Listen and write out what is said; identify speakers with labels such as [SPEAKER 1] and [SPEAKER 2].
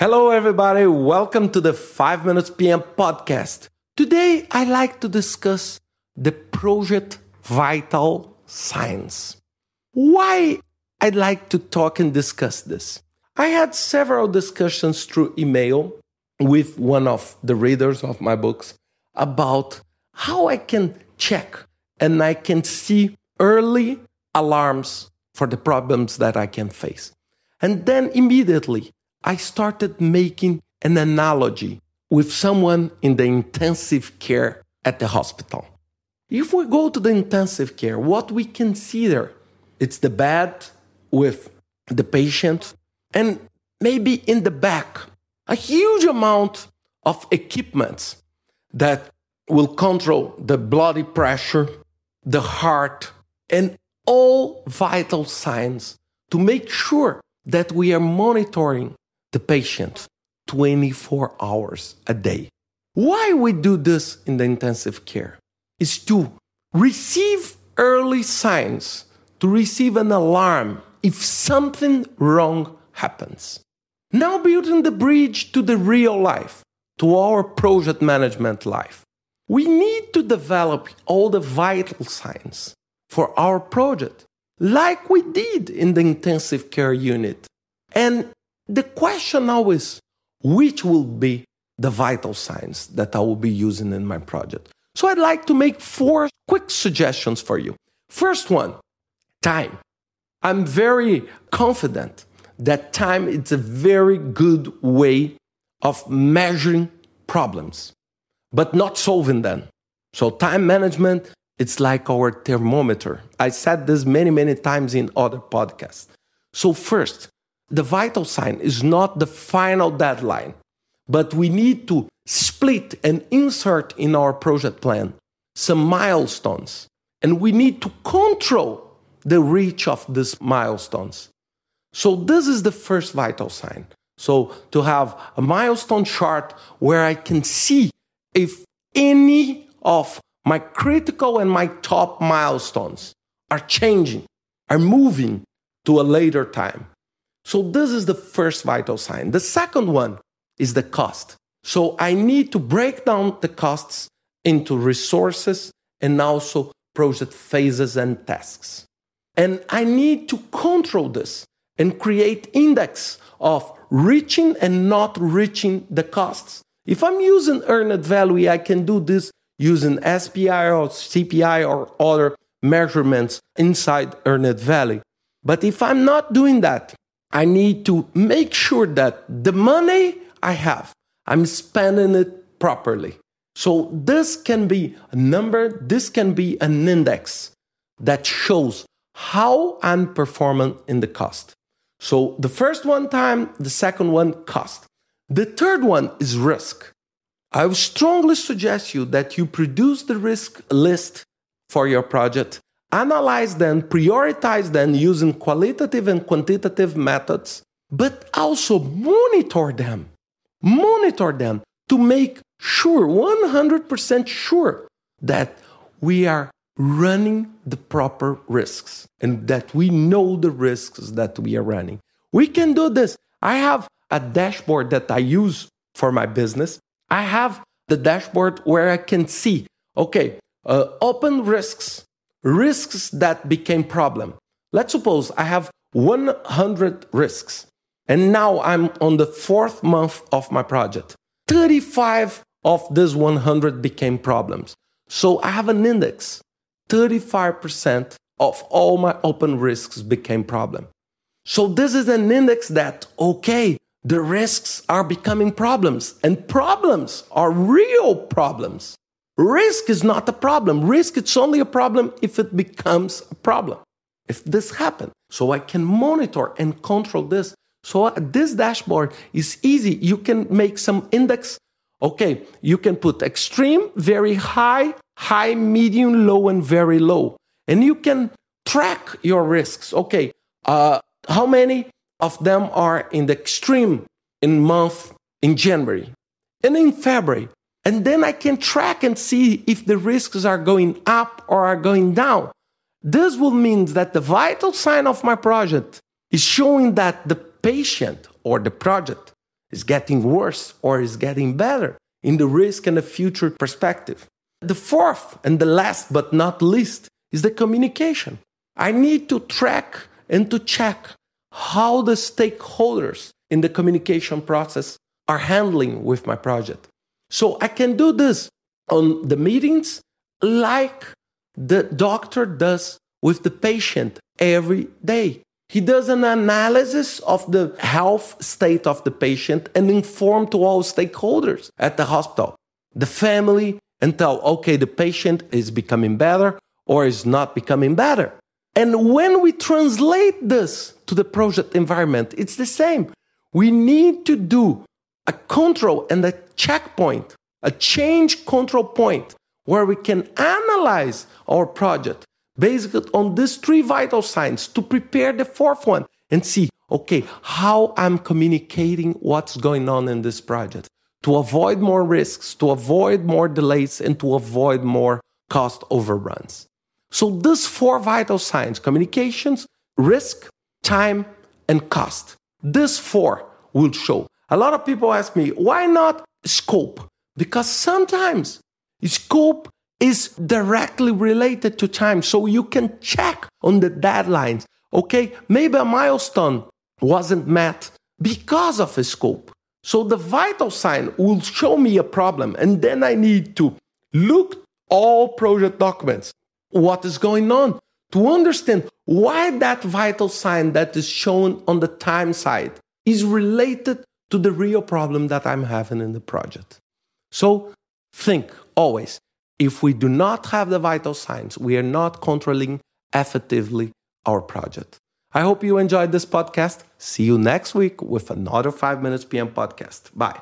[SPEAKER 1] Hello, everybody. Welcome to the 5 Minutes PM podcast. Today, I like to discuss the project vital signs. Why I'd like to talk and discuss this? I had several discussions through email with one of the readers of my books about how I can check and I can see early alarms for the problems that I can face. And then immediately I started making an analogy with someone in the intensive care at the hospital. If we go to the intensive care, what we can see there, it's the bed with the patient, and maybe in the back, a huge amount of equipment that will control the blood pressure, the heart, and all vital signs to make sure that we are monitoring the patient 24 hours a day. Why we do this in the intensive care is to receive early signs, to receive an alarm if something wrong happens. Now building the bridge to the real life, to our project management life. We need to develop all the vital signs for our project, like we did in the intensive care unit. And the question now is which will be the vital signs that I will be using in my project? So I'd like to make four quick suggestions for you. First one, time. I'm very confident that time is a very good way of measuring problems, but not solving them. So time management, it's like our thermometer. I said this many, many times in other podcasts. So first, the vital sign is not the final deadline, but we need to split and insert in our project plan some milestones. And we need to control the reach of these milestones. So, this is the first vital sign. So, to have a milestone chart where I can see if any of my critical and my top milestones are changing, are moving to a later time. So, this is the first vital sign. The second one is the cost. So, I need to break down the costs into resources and also project phases and tasks. And I need to control this and create index of reaching and not reaching the costs. If I'm using earned value, I can do this using SPI or CPI or other measurements inside earned value. But if I'm not doing that, I need to make sure that the money I have, I'm spending it properly. So this can be a number, this can be an index that shows how I'm performing in the cost. So the first one time, the second one cost. The third one is risk. I would strongly suggest you that you produce the risk list for your project analyze them, prioritize them using qualitative and quantitative methods, but also monitor them. Monitor them to make sure, 100% sure, that we are running the proper risks and that we know the risks that we are running. We can do this. I have a dashboard that I use for my business. I have the dashboard where I can see, okay, uh, open risks risks that became problem. Let's suppose I have 100 risks and now I'm on the fourth month of my project. 35 of these 100 became problems. So I have an index. 35% of all my open risks became problem. So this is an index that, okay, the risks are becoming problems and problems are real problems. Risk is not a problem. Risk it's only a problem if it becomes a problem. If this happens, so I can monitor and control this. So this dashboard is easy. You can make some index. Okay, you can put extreme, very high, high, medium, low, and very low. And you can track your risks. Okay, uh, how many of them are in the extreme in month in January and in February? And then I can track and see if the risks are going up or are going down. This will mean that the vital sign of my project is showing that the patient or the project is getting worse or is getting better in the risk and the future perspective. The fourth and the last but not least is the communication. I need to track and to check how the stakeholders in the communication process are handling with my project. So I can do this on the meetings like the doctor does with the patient every day. He does an analysis of the health state of the patient and inform to all stakeholders at the hospital, the family, and tell, okay, the patient is becoming better or is not becoming better. And when we translate this to the project environment, it's the same. We need to do a control and a checkpoint, a change control point where we can analyze our project based on these three vital signs to prepare the fourth one and see, okay, how I'm communicating what's going on in this project to avoid more risks, to avoid more delays, and to avoid more cost overruns. So these four vital signs, communications, risk, time, and cost. These four will show. A lot of people ask me, why not scope? Because sometimes scope is directly related to time. So you can check on the deadlines. Okay, maybe a milestone wasn't met because of a scope. So the vital sign will show me a problem, and then I need to look all project documents, what is going on, to understand why that vital sign that is shown on the time side is related to the real problem that I'm having in the project. So think always if we do not have the vital signs, we are not controlling effectively our project. I hope you enjoyed this podcast. See you next week with another 5 Minutes PM podcast. Bye.